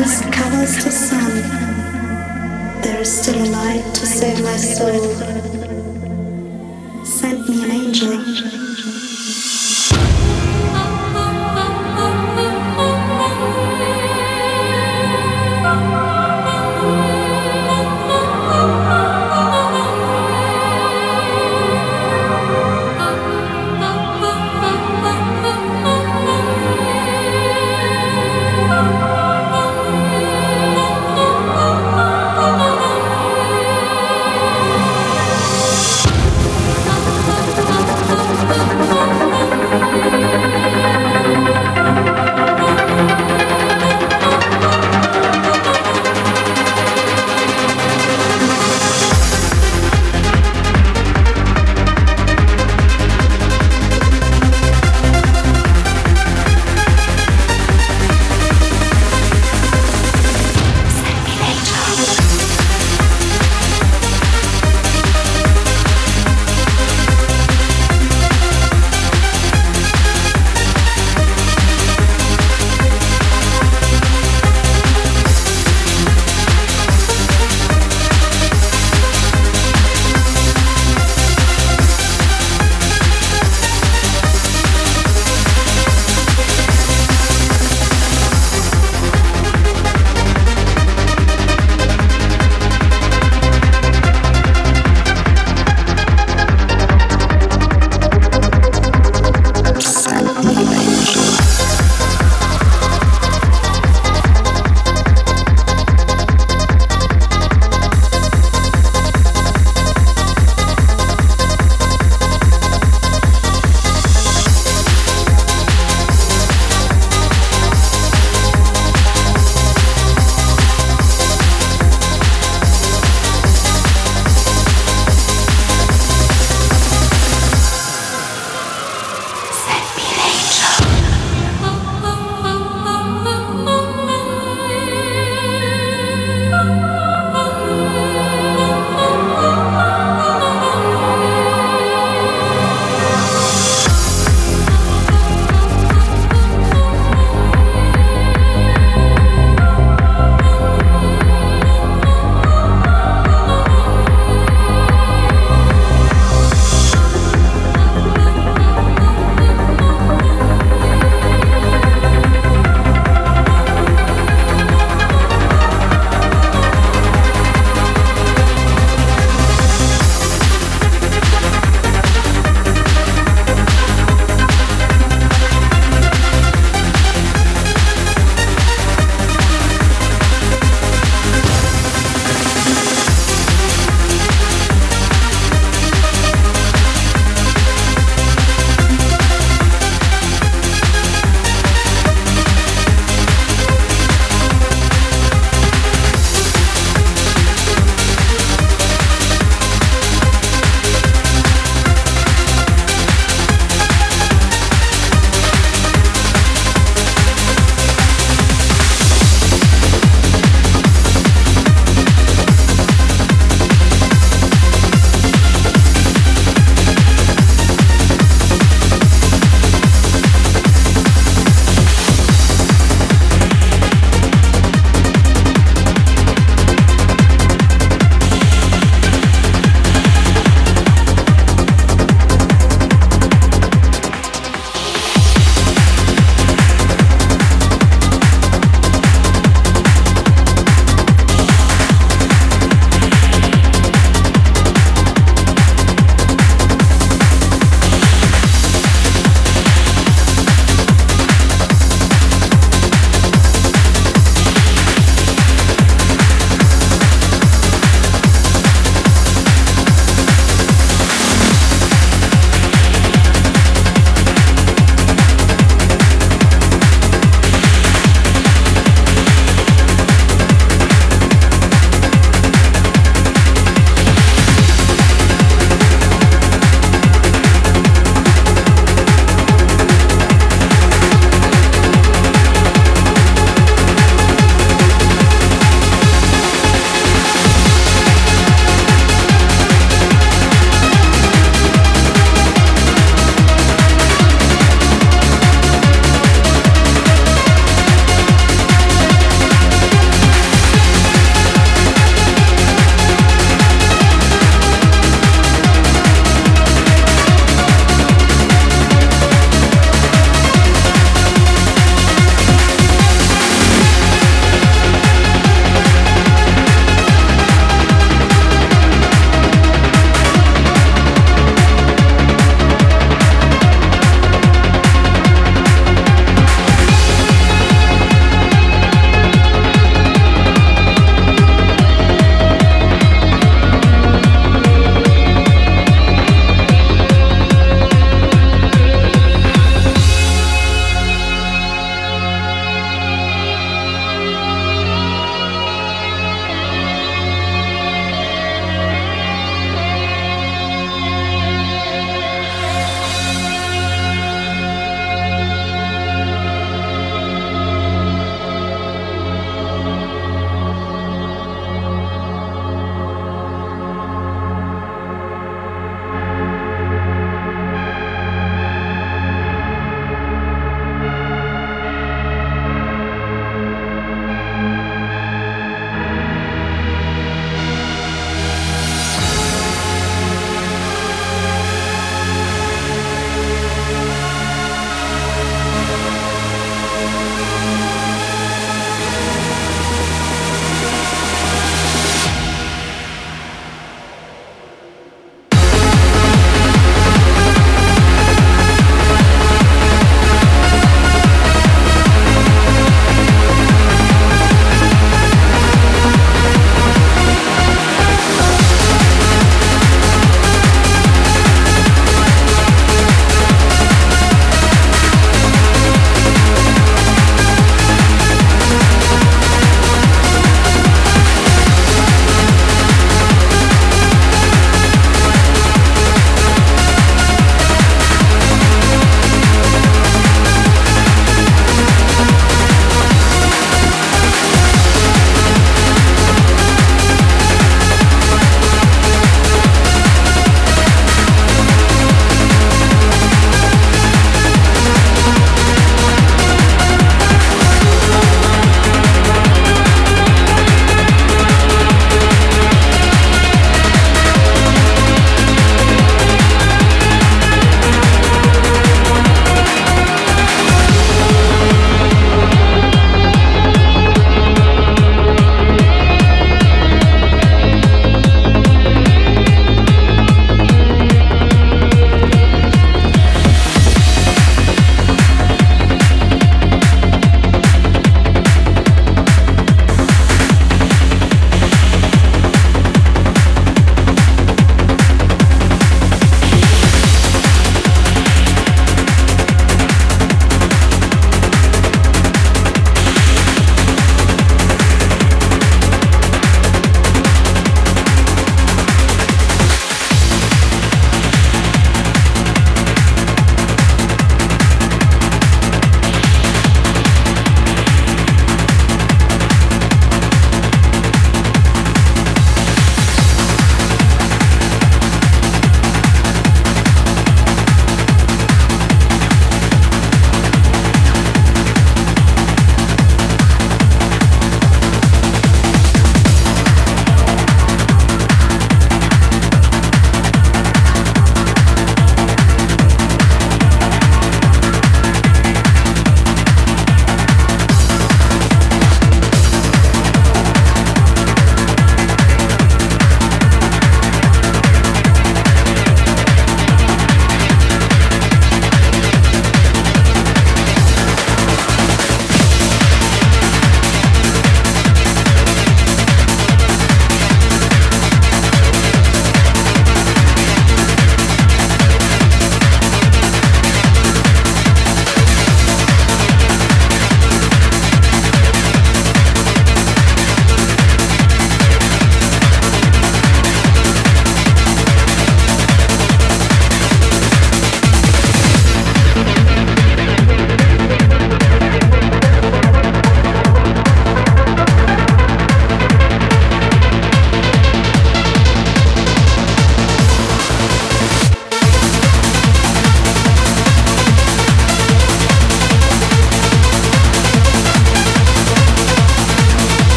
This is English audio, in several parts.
darkness covers the sun, there is still a light to save my soul. Send me an angel.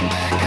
came back.